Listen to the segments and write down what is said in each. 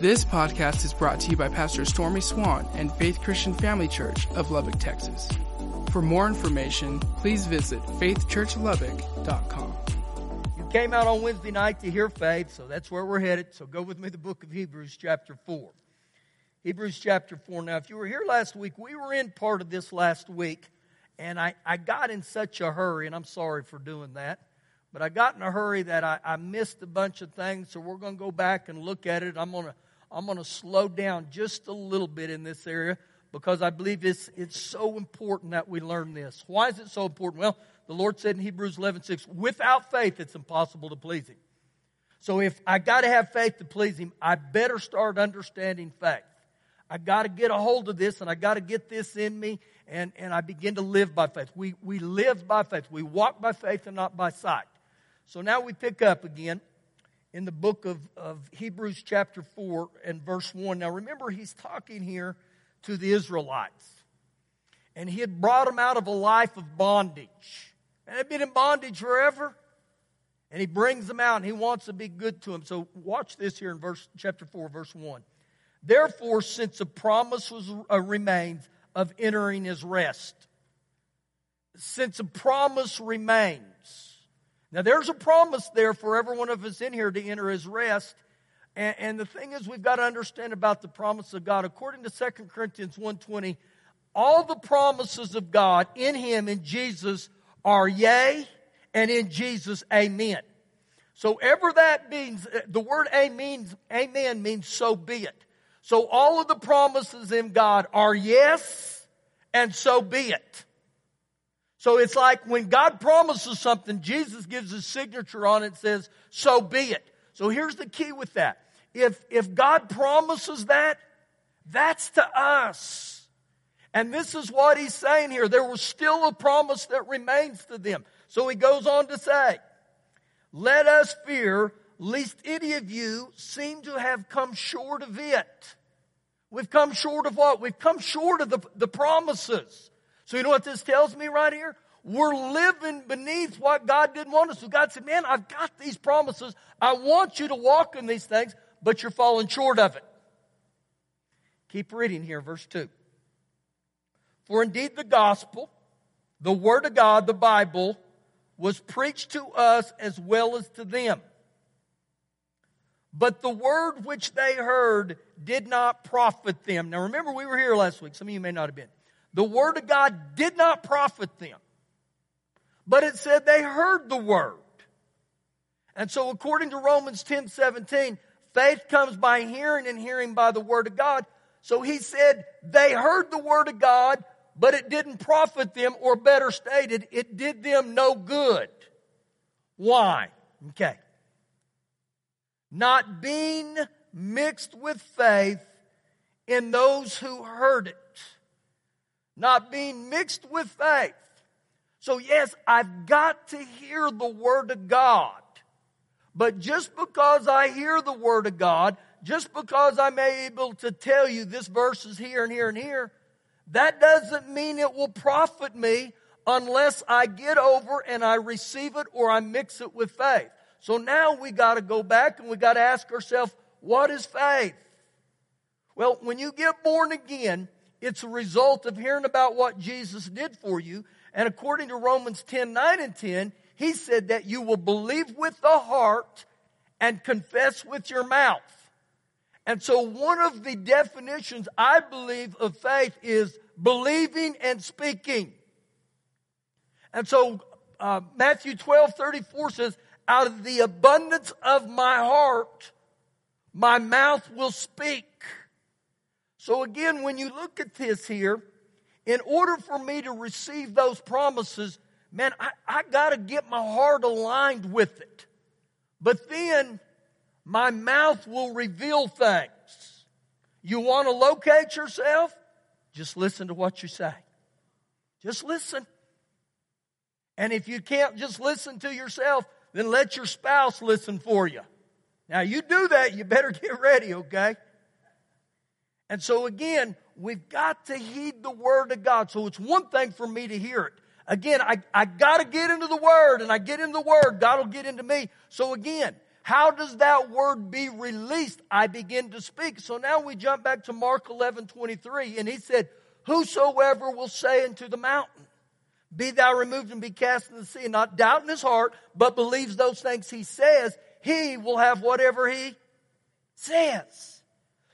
This podcast is brought to you by Pastor Stormy Swann and Faith Christian Family Church of Lubbock, Texas. For more information, please visit faithchurchlubbock.com. You came out on Wednesday night to hear faith, so that's where we're headed. So go with me to the book of Hebrews, chapter 4. Hebrews chapter 4. Now, if you were here last week, we were in part of this last week, and I, I got in such a hurry, and I'm sorry for doing that. But I got in a hurry that I, I missed a bunch of things, so we're going to go back and look at it. I'm going to I'm going to slow down just a little bit in this area because I believe it's, it's so important that we learn this. Why is it so important? Well, the Lord said in Hebrews 11 6, without faith, it's impossible to please Him. So if I got to have faith to please Him, I better start understanding faith. I got to get a hold of this and I got to get this in me and, and I begin to live by faith. We, we live by faith. We walk by faith and not by sight. So now we pick up again in the book of, of Hebrews, chapter 4, and verse 1. Now, remember, he's talking here to the Israelites. And he had brought them out of a life of bondage. And they'd been in bondage forever. And he brings them out and he wants to be good to them. So watch this here in verse chapter 4, verse 1. Therefore, since a promise was, uh, remains of entering his rest, since a promise remains, now, there's a promise there for every one of us in here to enter his rest. And, and the thing is, we've got to understand about the promise of God. According to 2 Corinthians 1.20, all the promises of God in him, in Jesus, are yea, and in Jesus, amen. So ever that means, uh, the word amen, amen means so be it. So all of the promises in God are yes, and so be it. So it's like when God promises something, Jesus gives his signature on it and says, so be it. So here's the key with that. If, if God promises that, that's to us. And this is what he's saying here. There was still a promise that remains to them. So he goes on to say, let us fear lest any of you seem to have come short of it. We've come short of what? We've come short of the, the promises. So you know what this tells me right here? We're living beneath what God didn't want us to. God said, man, I've got these promises. I want you to walk in these things, but you're falling short of it. Keep reading here, verse 2. For indeed the gospel, the word of God, the Bible, was preached to us as well as to them. But the word which they heard did not profit them. Now remember, we were here last week. Some of you may not have been. The word of God did not profit them. But it said they heard the word. And so according to Romans 10 17, faith comes by hearing and hearing by the word of God. So he said they heard the word of God, but it didn't profit them, or better stated, it did them no good. Why? Okay. Not being mixed with faith in those who heard it not being mixed with faith. So, yes, I've got to hear the Word of God. But just because I hear the Word of God, just because I'm able to tell you this verse is here and here and here, that doesn't mean it will profit me unless I get over and I receive it or I mix it with faith. So now we got to go back and we got to ask ourselves, what is faith? Well, when you get born again, it's a result of hearing about what Jesus did for you. And according to Romans 10 9 and 10, he said that you will believe with the heart and confess with your mouth. And so, one of the definitions I believe of faith is believing and speaking. And so, uh, Matthew 12 34 says, Out of the abundance of my heart, my mouth will speak. So again, when you look at this here, in order for me to receive those promises, man, I, I got to get my heart aligned with it. But then my mouth will reveal things. You want to locate yourself? Just listen to what you say. Just listen. And if you can't just listen to yourself, then let your spouse listen for you. Now, you do that, you better get ready, okay? And so again, we've got to heed the word of God. So it's one thing for me to hear it. Again, I, I gotta get into the word and I get into the word, God will get into me. So again, How does that word be released? I begin to speak. So now we jump back to Mark 11, 23, and he said, Whosoever will say unto the mountain, Be thou removed and be cast in the sea, not doubt in his heart, but believes those things he says, he will have whatever he says.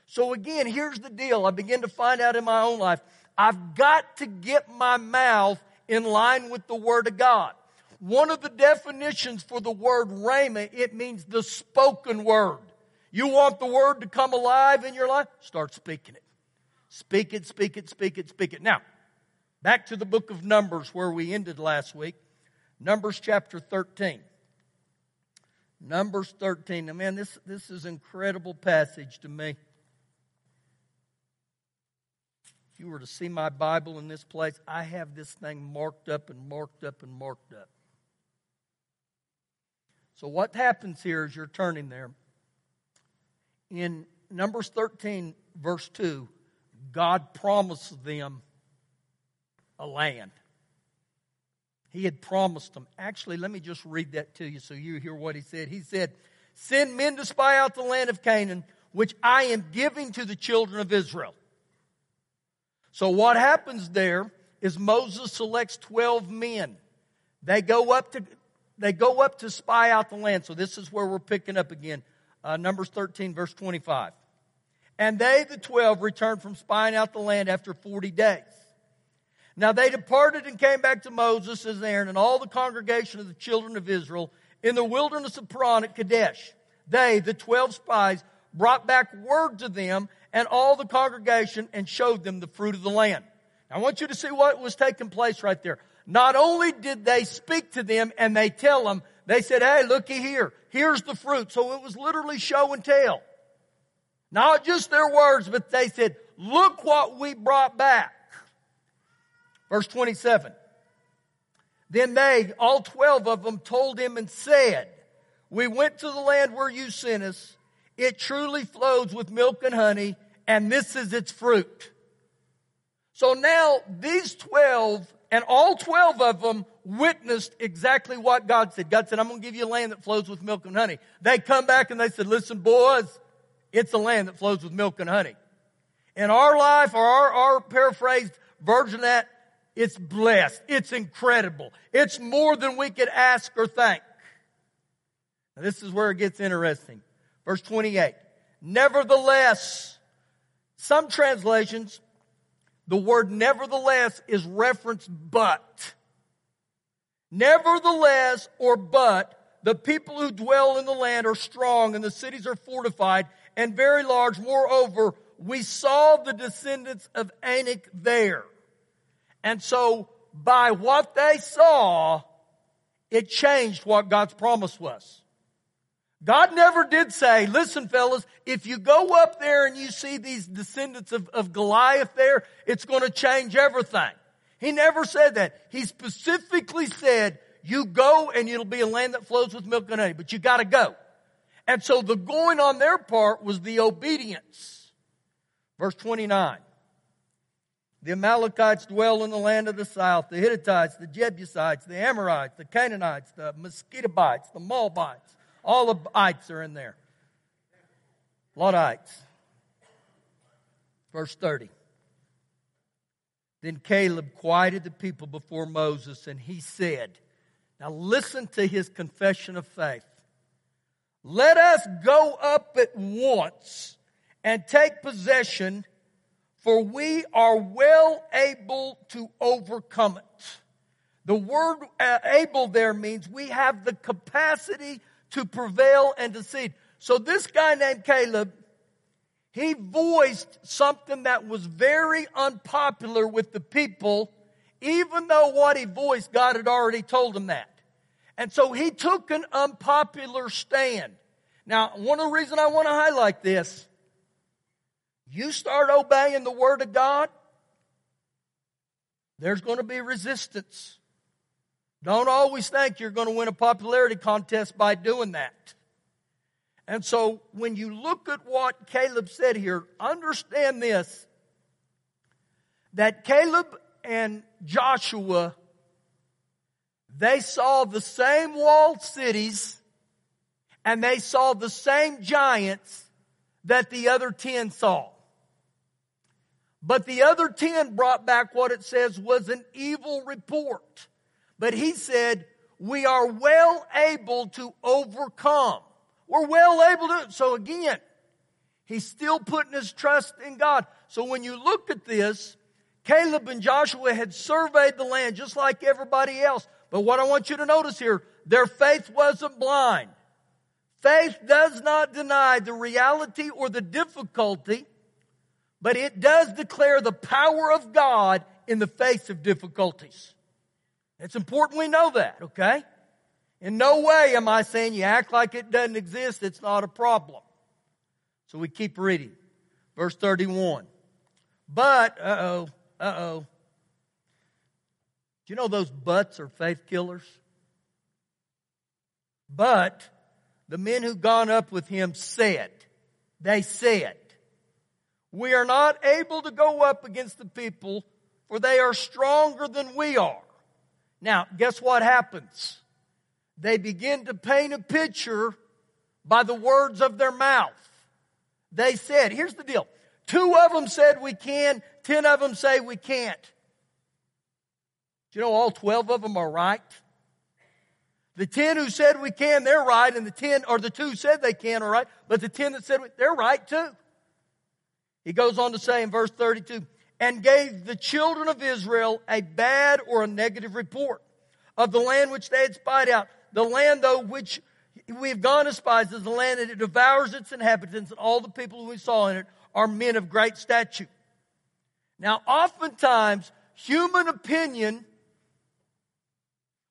So again, here's the deal. I begin to find out in my own life. I've got to get my mouth in line with the Word of God. One of the definitions for the word rhema, it means the spoken word. You want the word to come alive in your life? Start speaking it. Speak it, speak it, speak it, speak it. Now, back to the book of Numbers where we ended last week. Numbers chapter 13. Numbers 13. Now, man, this, this is incredible passage to me. If you were to see my Bible in this place, I have this thing marked up and marked up and marked up. So, what happens here is you're turning there. In Numbers 13, verse 2, God promised them a land. He had promised them. Actually, let me just read that to you so you hear what he said. He said, Send men to spy out the land of Canaan, which I am giving to the children of Israel. So, what happens there is Moses selects 12 men. They go up to they go up to spy out the land. So this is where we're picking up again. Uh, Numbers 13, verse 25. And they, the twelve, returned from spying out the land after 40 days. Now they departed and came back to Moses as Aaron and all the congregation of the children of Israel in the wilderness of Paran at Kadesh. They, the twelve spies, brought back word to them and all the congregation and showed them the fruit of the land. I want you to see what was taking place right there. Not only did they speak to them and they tell them, they said, hey, looky here. Here's the fruit. So it was literally show and tell. Not just their words, but they said, look what we brought back. Verse 27. Then they, all 12 of them, told him and said, we went to the land where you sent us. It truly flows with milk and honey, and this is its fruit. So now these 12 and all 12 of them witnessed exactly what God said. God said, I'm going to give you a land that flows with milk and honey. They come back and they said, listen, boys, it's a land that flows with milk and honey. In our life, or our, our paraphrased version that, it's blessed. It's incredible. It's more than we could ask or think. Now, this is where it gets interesting. Verse 28. Nevertheless, some translations the word nevertheless is referenced but. Nevertheless or but, the people who dwell in the land are strong and the cities are fortified and very large. Moreover, we saw the descendants of Anak there. And so by what they saw, it changed what God's promise was. God never did say, listen fellas, if you go up there and you see these descendants of, of Goliath there, it's going to change everything. He never said that. He specifically said, you go and it'll be a land that flows with milk and honey, but you gotta go. And so the going on their part was the obedience. Verse 29. The Amalekites dwell in the land of the south, the Hittites, the Jebusites, the Amorites, the Canaanites, the Mosquitobites, the Moabites all the ites are in there. A lot of ites. Verse 30. Then Caleb quieted the people before Moses and he said, Now listen to his confession of faith. Let us go up at once and take possession, for we are well able to overcome it. The word uh, able there means we have the capacity to prevail and to succeed. So this guy named Caleb, he voiced something that was very unpopular with the people, even though what he voiced, God had already told him that. And so he took an unpopular stand. Now, one of the reasons I want to highlight this, you start obeying the Word of God, there's going to be resistance. Don't always think you're going to win a popularity contest by doing that. And so when you look at what Caleb said here, understand this that Caleb and Joshua they saw the same walled cities and they saw the same giants that the other ten saw. But the other ten brought back what it says was an evil report. But he said, we are well able to overcome. We're well able to. So again, he's still putting his trust in God. So when you look at this, Caleb and Joshua had surveyed the land just like everybody else. But what I want you to notice here, their faith wasn't blind. Faith does not deny the reality or the difficulty, but it does declare the power of God in the face of difficulties. It's important we know that, okay? In no way am I saying you act like it doesn't exist, it's not a problem. So we keep reading. Verse 31. But, uh oh, uh oh. Do you know those buts are faith killers? But the men who gone up with him said, they said, we are not able to go up against the people, for they are stronger than we are. Now, guess what happens? They begin to paint a picture by the words of their mouth. They said, here's the deal. Two of them said we can, ten of them say we can't. Do you know all 12 of them are right? The 10 who said we can, they're right, and the 10, or the two said they can are right, but the 10 that said they're right too. He goes on to say in verse 32, and gave the children of Israel a bad or a negative report of the land which they had spied out. The land, though, which we have gone as spies, is the land that it devours its inhabitants, and all the people who we saw in it are men of great stature. Now, oftentimes, human opinion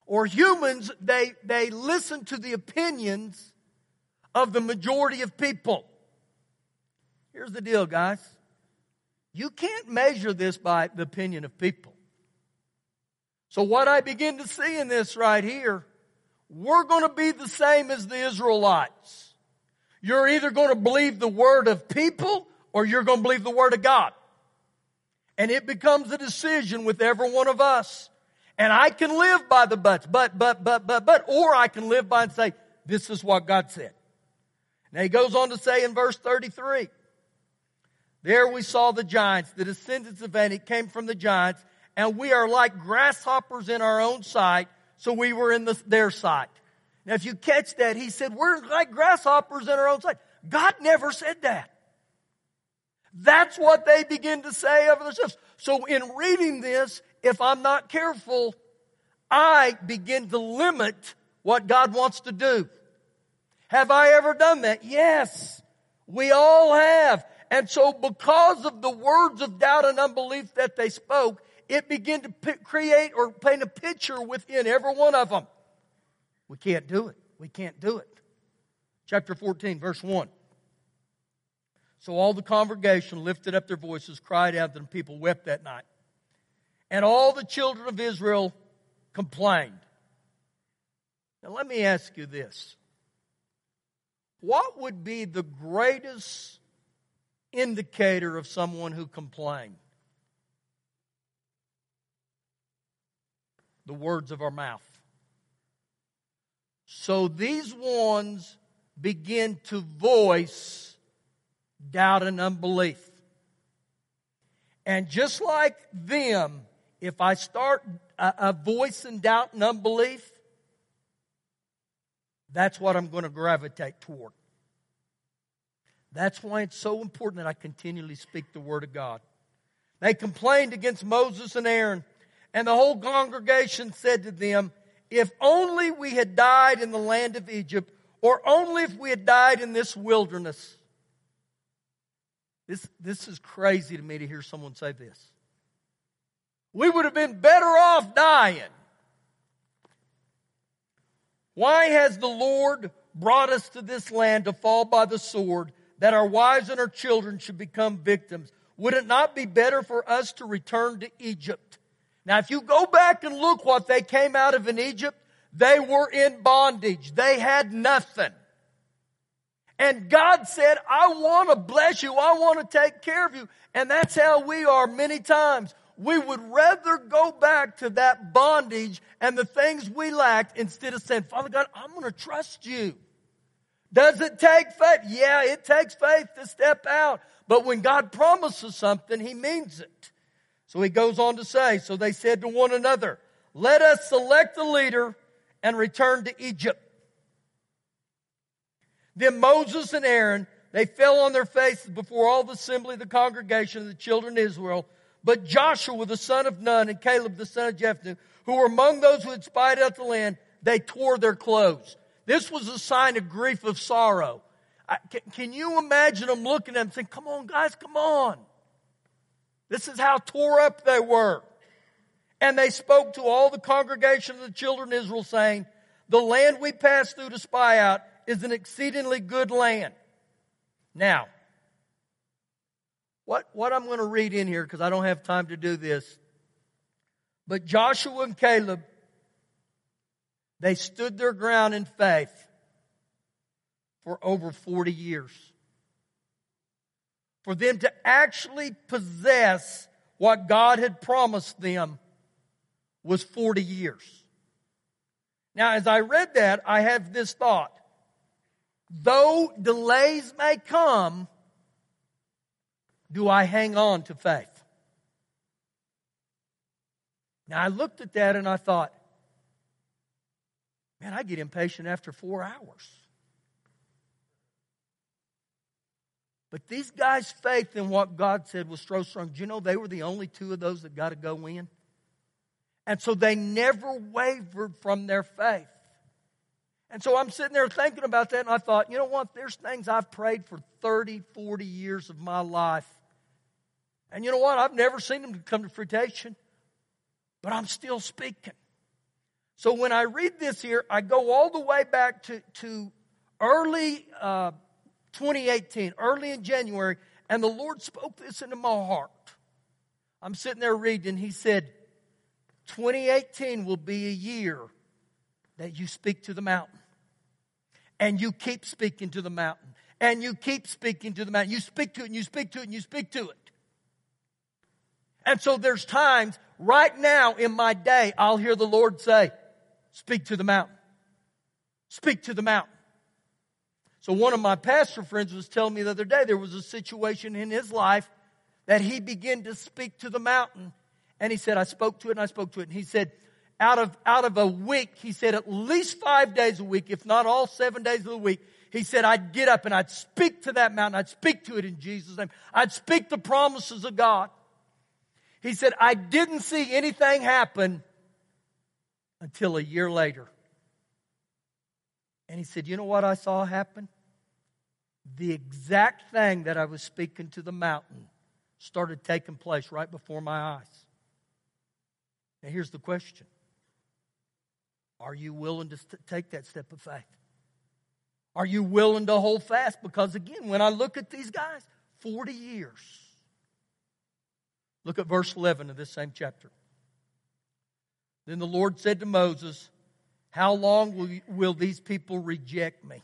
or humans, they, they listen to the opinions of the majority of people. Here's the deal, guys. You can't measure this by the opinion of people. So what I begin to see in this right here, we're going to be the same as the Israelites. You're either going to believe the word of people or you're going to believe the word of God. And it becomes a decision with every one of us. And I can live by the buts, but, but, but, but, but, or I can live by and say, this is what God said. Now he goes on to say in verse 33, there we saw the giants. The descendants of Anak came from the giants, and we are like grasshoppers in our own sight, so we were in the, their sight. Now, if you catch that, he said, We're like grasshoppers in our own sight. God never said that. That's what they begin to say of themselves. So, in reading this, if I'm not careful, I begin to limit what God wants to do. Have I ever done that? Yes. We all have. And so because of the words of doubt and unbelief that they spoke, it began to p- create or paint a picture within every one of them. We can't do it. We can't do it. Chapter 14, verse 1. So all the congregation lifted up their voices, cried out, and people wept that night. And all the children of Israel complained. Now let me ask you this. What would be the greatest indicator of someone who complained. The words of our mouth. So these ones begin to voice doubt and unbelief. And just like them, if I start uh, uh, a, a voice in doubt and unbelief, that's what I'm going to gravitate toward. That's why it's so important that I continually speak the word of God. They complained against Moses and Aaron, and the whole congregation said to them, If only we had died in the land of Egypt, or only if we had died in this wilderness. This, this is crazy to me to hear someone say this. We would have been better off dying. Why has the Lord brought us to this land to fall by the sword that our wives and our children should become victims. Would it not be better for us to return to Egypt? Now, if you go back and look what they came out of in Egypt, they were in bondage. They had nothing. And God said, I want to bless you. I want to take care of you. And that's how we are many times. We would rather go back to that bondage and the things we lacked instead of saying, Father God, I'm going to trust you. Does it take faith? Yeah, it takes faith to step out. But when God promises something, He means it. So he goes on to say, So they said to one another, Let us select a leader and return to Egypt. Then Moses and Aaron, they fell on their faces before all the assembly of the congregation of the children of Israel. But Joshua, the son of Nun, and Caleb, the son of Jephunneh, who were among those who had spied out the land, they tore their clothes. This was a sign of grief, of sorrow. I, can, can, you imagine them looking at them saying, Come on, guys, come on. This is how tore up they were. And they spoke to all the congregation of the children of Israel, saying, The land we passed through to spy out is an exceedingly good land. Now, what, what I'm going to read in here, because I don't have time to do this, but Joshua and Caleb, they stood their ground in faith for over 40 years. For them to actually possess what God had promised them was 40 years. Now, as I read that, I have this thought. Though delays may come, do I hang on to faith? Now, I looked at that and I thought, man, I get impatient after four hours. But these guys' faith in what God said was so strong. Do you know they were the only two of those that got to go in? And so they never wavered from their faith. And so I'm sitting there thinking about that, and I thought, you know what? There's things I've prayed for 30, 40 years of my life. And you know what? I've never seen them come to fruition, but I'm still speaking. So when I read this here, I go all the way back to, to early uh, 2018, early in January, and the Lord spoke this into my heart. I'm sitting there reading, He said, 2018 will be a year that you speak to the mountain. And you keep speaking to the mountain. And you keep speaking to the mountain. You speak to it and you speak to it and you speak to it. And so there's times right now in my day, I'll hear the Lord say, Speak to the mountain. Speak to the mountain. So one of my pastor friends was telling me the other day there was a situation in his life that he began to speak to the mountain. And he said, I spoke to it and I spoke to it. And he said, out of, out of a week, he said at least five days a week, if not all seven days of the week, he said, I'd get up and I'd speak to that mountain. I'd speak to it in Jesus' name. I'd speak the promises of God. He said, I didn't see anything happen until a year later. And he said, You know what I saw happen? The exact thing that I was speaking to the mountain started taking place right before my eyes. Now, here's the question are you willing to st- take that step of faith? Are you willing to hold fast? Because again, when I look at these guys, 40 years. Look at verse 11 of this same chapter. Then the Lord said to Moses, How long will, you, will these people reject me?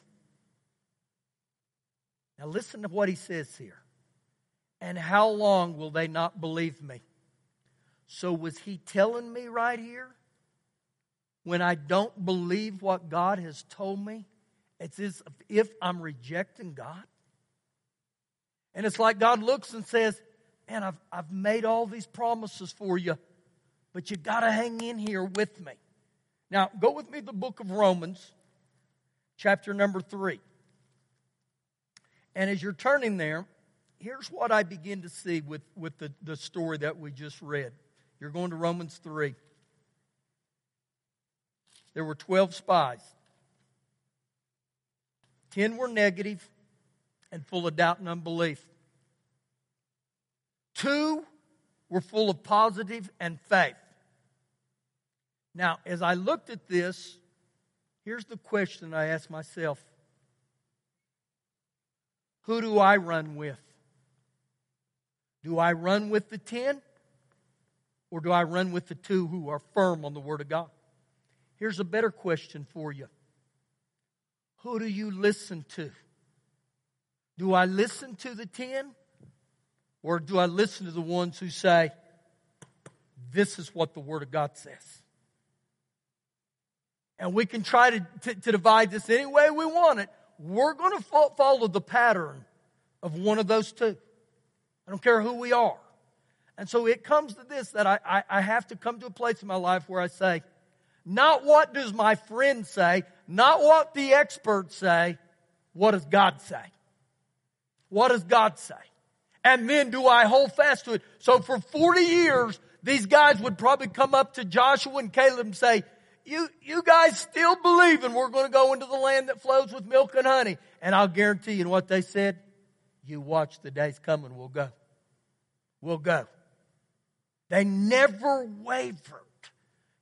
Now listen to what he says here. And how long will they not believe me? So was he telling me right here when I don't believe what God has told me, it's as if I'm rejecting God. And it's like God looks and says, Man, I've, I've made all these promises for you, but you got to hang in here with me. Now, go with me to the book of Romans, chapter number three. And as you're turning there, here's what I begin to see with, with the, the story that we just read. You're going to Romans 3 there were 12 spies. 10 were negative and full of doubt and unbelief. Two were full of positive and faith. Now, as I looked at this, here's the question I asked myself Who do I run with? Do I run with the 10? Or do I run with the two who are firm on the Word of God? Here's a better question for you Who do you listen to? Do I listen to the 10? Or do I listen to the ones who say, This is what the Word of God says? And we can try to, to, to divide this any way we want it. we're going to fo- follow the pattern of one of those two. I don't care who we are. And so it comes to this that I, I, I have to come to a place in my life where I say, not what does my friend say, not what the experts say, what does God say? What does God say? And then do I hold fast to it? So for 40 years, these guys would probably come up to Joshua and Caleb and say, you, you guys still believing we're going to go into the land that flows with milk and honey. And I'll guarantee you what they said. You watch the days coming, we'll go. We'll go. They never wavered.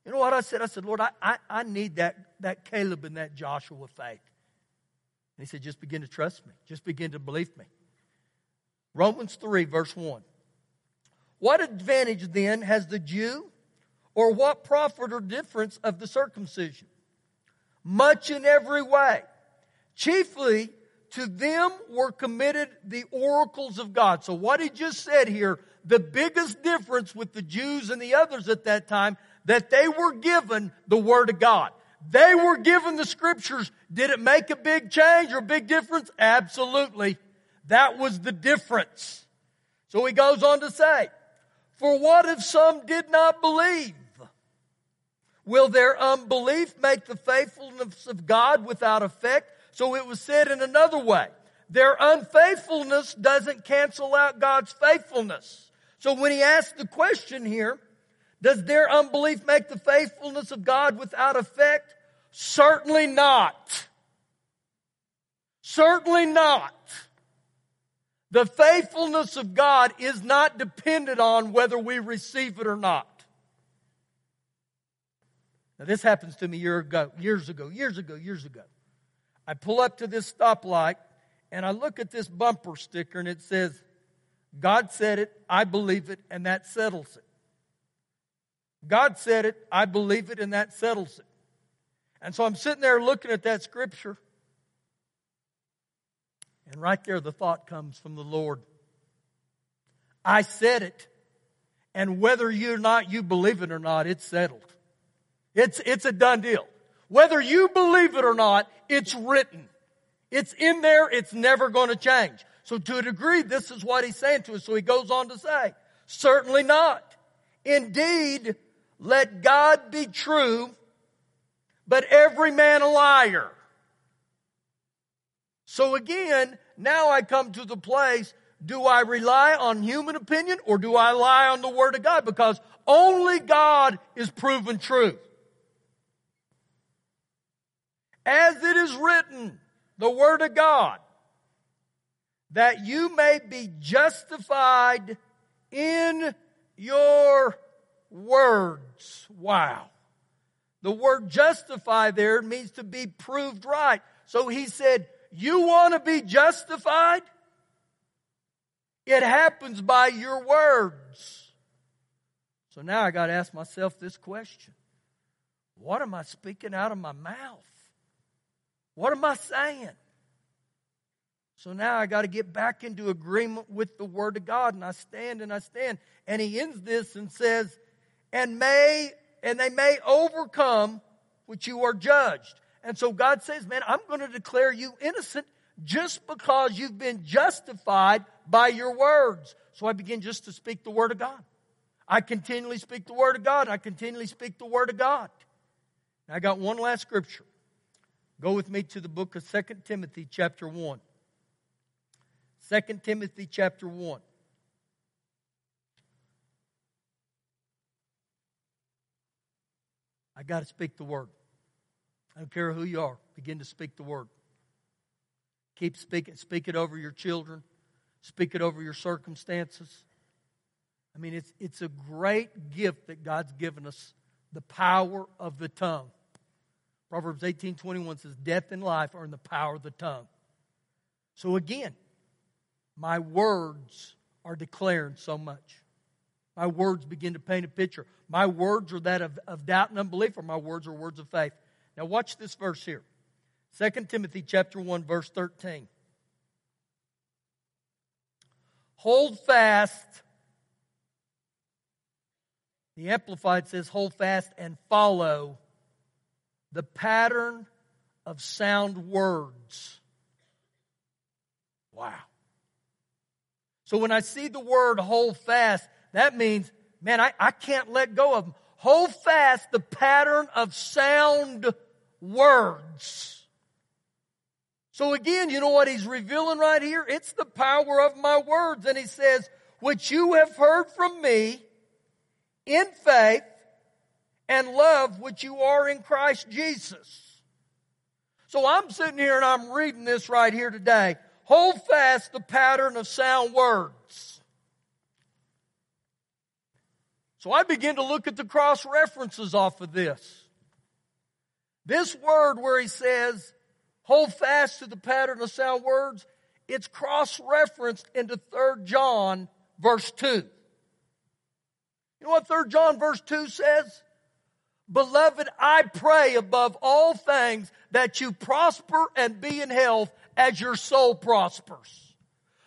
You know what I said? I said, Lord, I, I, I need that, that Caleb and that Joshua faith. And he said, just begin to trust me. Just begin to believe me. Romans 3, verse 1. What advantage then has the Jew, or what profit or difference of the circumcision? Much in every way. Chiefly to them were committed the oracles of God. So what he just said here, the biggest difference with the Jews and the others at that time, that they were given the Word of God. They were given the scriptures. Did it make a big change or a big difference? Absolutely. That was the difference. So he goes on to say, For what if some did not believe? Will their unbelief make the faithfulness of God without effect? So it was said in another way. Their unfaithfulness doesn't cancel out God's faithfulness. So when he asked the question here, does their unbelief make the faithfulness of God without effect? Certainly not. Certainly not. The faithfulness of God is not dependent on whether we receive it or not. Now, this happens to me year ago, years ago, years ago, years ago. I pull up to this stoplight and I look at this bumper sticker and it says, God said it, I believe it, and that settles it. God said it, I believe it, and that settles it. And so I'm sitting there looking at that scripture and right there, the thought comes from the Lord. I said it, and whether you or not you believe it or not, it's settled. It's, it's a done deal. Whether you believe it or not, it's written. It's in there, it's never going to change. So to a degree, this is what he's saying to us. So he goes on to say, certainly not. Indeed, let God be true, but every man a liar. So again, now I come to the place, do I rely on human opinion or do I rely on the Word of God? Because only God is proven true. As it is written, the Word of God, that you may be justified in your words. Wow. The word justify there means to be proved right. So he said, you want to be justified? It happens by your words. So now I got to ask myself this question What am I speaking out of my mouth? What am I saying? So now I got to get back into agreement with the Word of God, and I stand and I stand. And he ends this and says, and may, and they may overcome which you are judged. And so God says, man, I'm going to declare you innocent just because you've been justified by your words. So I begin just to speak the word of God. I continually speak the word of God. I continually speak the word of God. And I got one last scripture. Go with me to the book of 2 Timothy chapter 1. 2 Timothy chapter 1. I got to speak the word. I don't care who you are, begin to speak the word. Keep speaking. Speak it over your children. Speak it over your circumstances. I mean, it's, it's a great gift that God's given us the power of the tongue. Proverbs 18 21 says, Death and life are in the power of the tongue. So again, my words are declaring so much. My words begin to paint a picture. My words are that of, of doubt and unbelief, or my words are words of faith. Now watch this verse here. 2 Timothy chapter 1 verse 13. Hold fast. The Amplified says, hold fast and follow the pattern of sound words Wow. So when I see the word hold fast, that means, man, I, I can't let go of them. Hold fast the pattern of sound words. So again, you know what he's revealing right here? It's the power of my words. And he says, which you have heard from me in faith and love which you are in Christ Jesus. So I'm sitting here and I'm reading this right here today. Hold fast the pattern of sound words. So I begin to look at the cross references off of this. This word where he says, hold fast to the pattern of sound words, it's cross referenced into 3 John verse 2. You know what 3 John verse 2 says? Beloved, I pray above all things that you prosper and be in health as your soul prospers.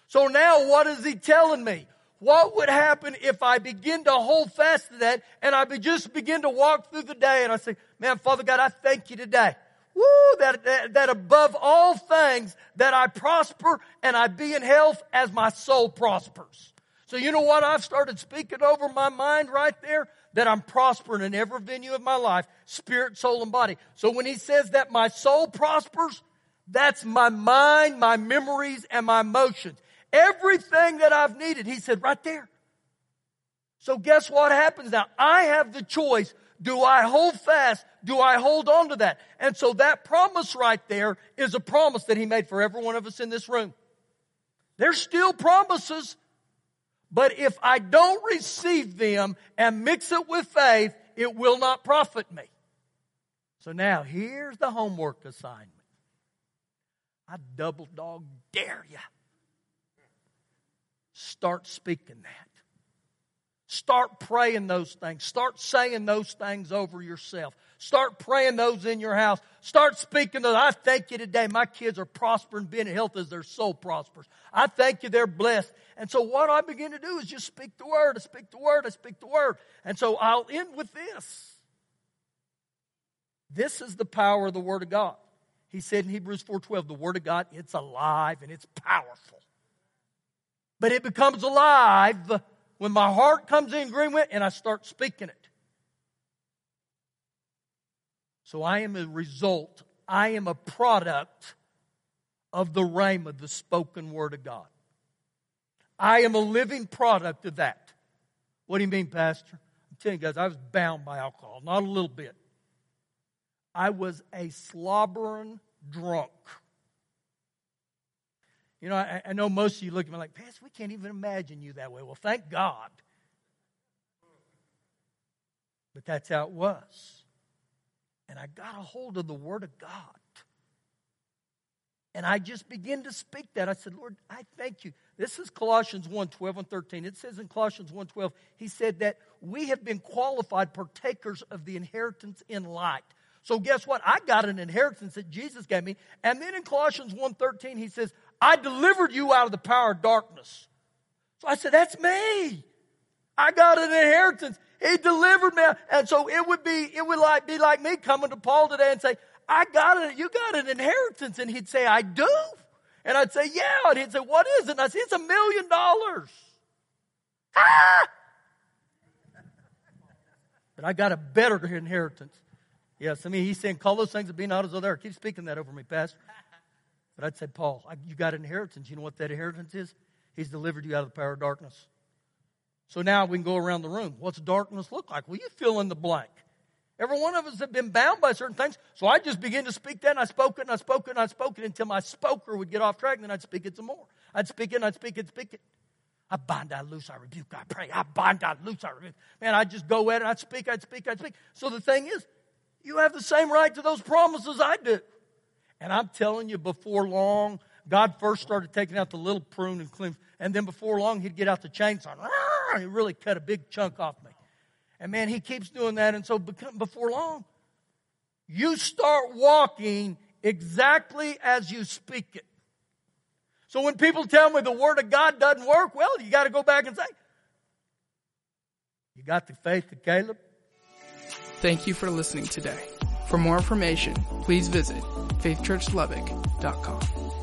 So now what is he telling me? What would happen if I begin to hold fast to that and I just begin to walk through the day and I say, man, Father God, I thank you today. Woo, that, that, that above all things that I prosper and I be in health as my soul prospers. So you know what I've started speaking over my mind right there? That I'm prospering in every venue of my life, spirit, soul, and body. So when he says that my soul prospers, that's my mind, my memories, and my emotions. Everything that I've needed, he said, right there. So guess what happens now? I have the choice. Do I hold fast? Do I hold on to that? And so that promise right there is a promise that he made for every one of us in this room. There's still promises, but if I don't receive them and mix it with faith, it will not profit me. So now here's the homework assignment. I double dog dare you Start speaking that. Start praying those things. Start saying those things over yourself. Start praying those in your house. Start speaking those. I thank you today. My kids are prospering, being in health as their soul prospers. I thank you they're blessed. And so what I begin to do is just speak the word. I speak the word. I speak the word. And so I'll end with this. This is the power of the word of God. He said in Hebrews 4:12, the word of God, it's alive and it's powerful but it becomes alive when my heart comes in agreement and I start speaking it. So I am a result, I am a product of the rhema, the spoken word of God. I am a living product of that. What do you mean, Pastor? I'm telling you guys, I was bound by alcohol, not a little bit. I was a slobbering drunk. You know, I, I know most of you look at me like, Pastor, we can't even imagine you that way. Well, thank God. But that's how it was. And I got a hold of the Word of God. And I just began to speak that. I said, Lord, I thank you. This is Colossians 1 12 and 13. It says in Colossians 1 12, he said that we have been qualified partakers of the inheritance in light. So guess what? I got an inheritance that Jesus gave me. And then in Colossians 1 13, he says, I delivered you out of the power of darkness. So I said, That's me. I got an inheritance. He delivered me. And so it would be, it would like be like me coming to Paul today and say, I got it. You got an inheritance. And he'd say, I do. And I'd say, yeah. And he'd say, what is it? And I'd say, it's a million dollars. Ah! But I got a better inheritance. Yes, I mean, he's saying, call those things that be not as though they are. Keep speaking that over me, Pastor. But I'd say, Paul, you got an inheritance. You know what that inheritance is? He's delivered you out of the power of darkness. So now we can go around the room. What's darkness look like? Well, you fill in the blank. Every one of us have been bound by certain things. So I just began to speak that, and I spoke it, and I spoke it, and I spoke it until my spoker would get off track, and then I'd speak it some more. I'd speak it, and I'd speak it, speak it. I bind, I loose, I rebuke, I pray. I bind, I loose, I rebuke. Man, I'd just go at it, I'd speak, I'd speak, I'd speak. So the thing is, you have the same right to those promises I do. And I'm telling you, before long, God first started taking out the little prune and clean, and then before long, He'd get out the chainsaw. He really cut a big chunk off me. And man, He keeps doing that. And so before long, you start walking exactly as you speak it. So when people tell me the Word of God doesn't work, well, you got to go back and say, You got the faith of Caleb? Thank you for listening today. For more information, please visit faithchurchlubbock.com.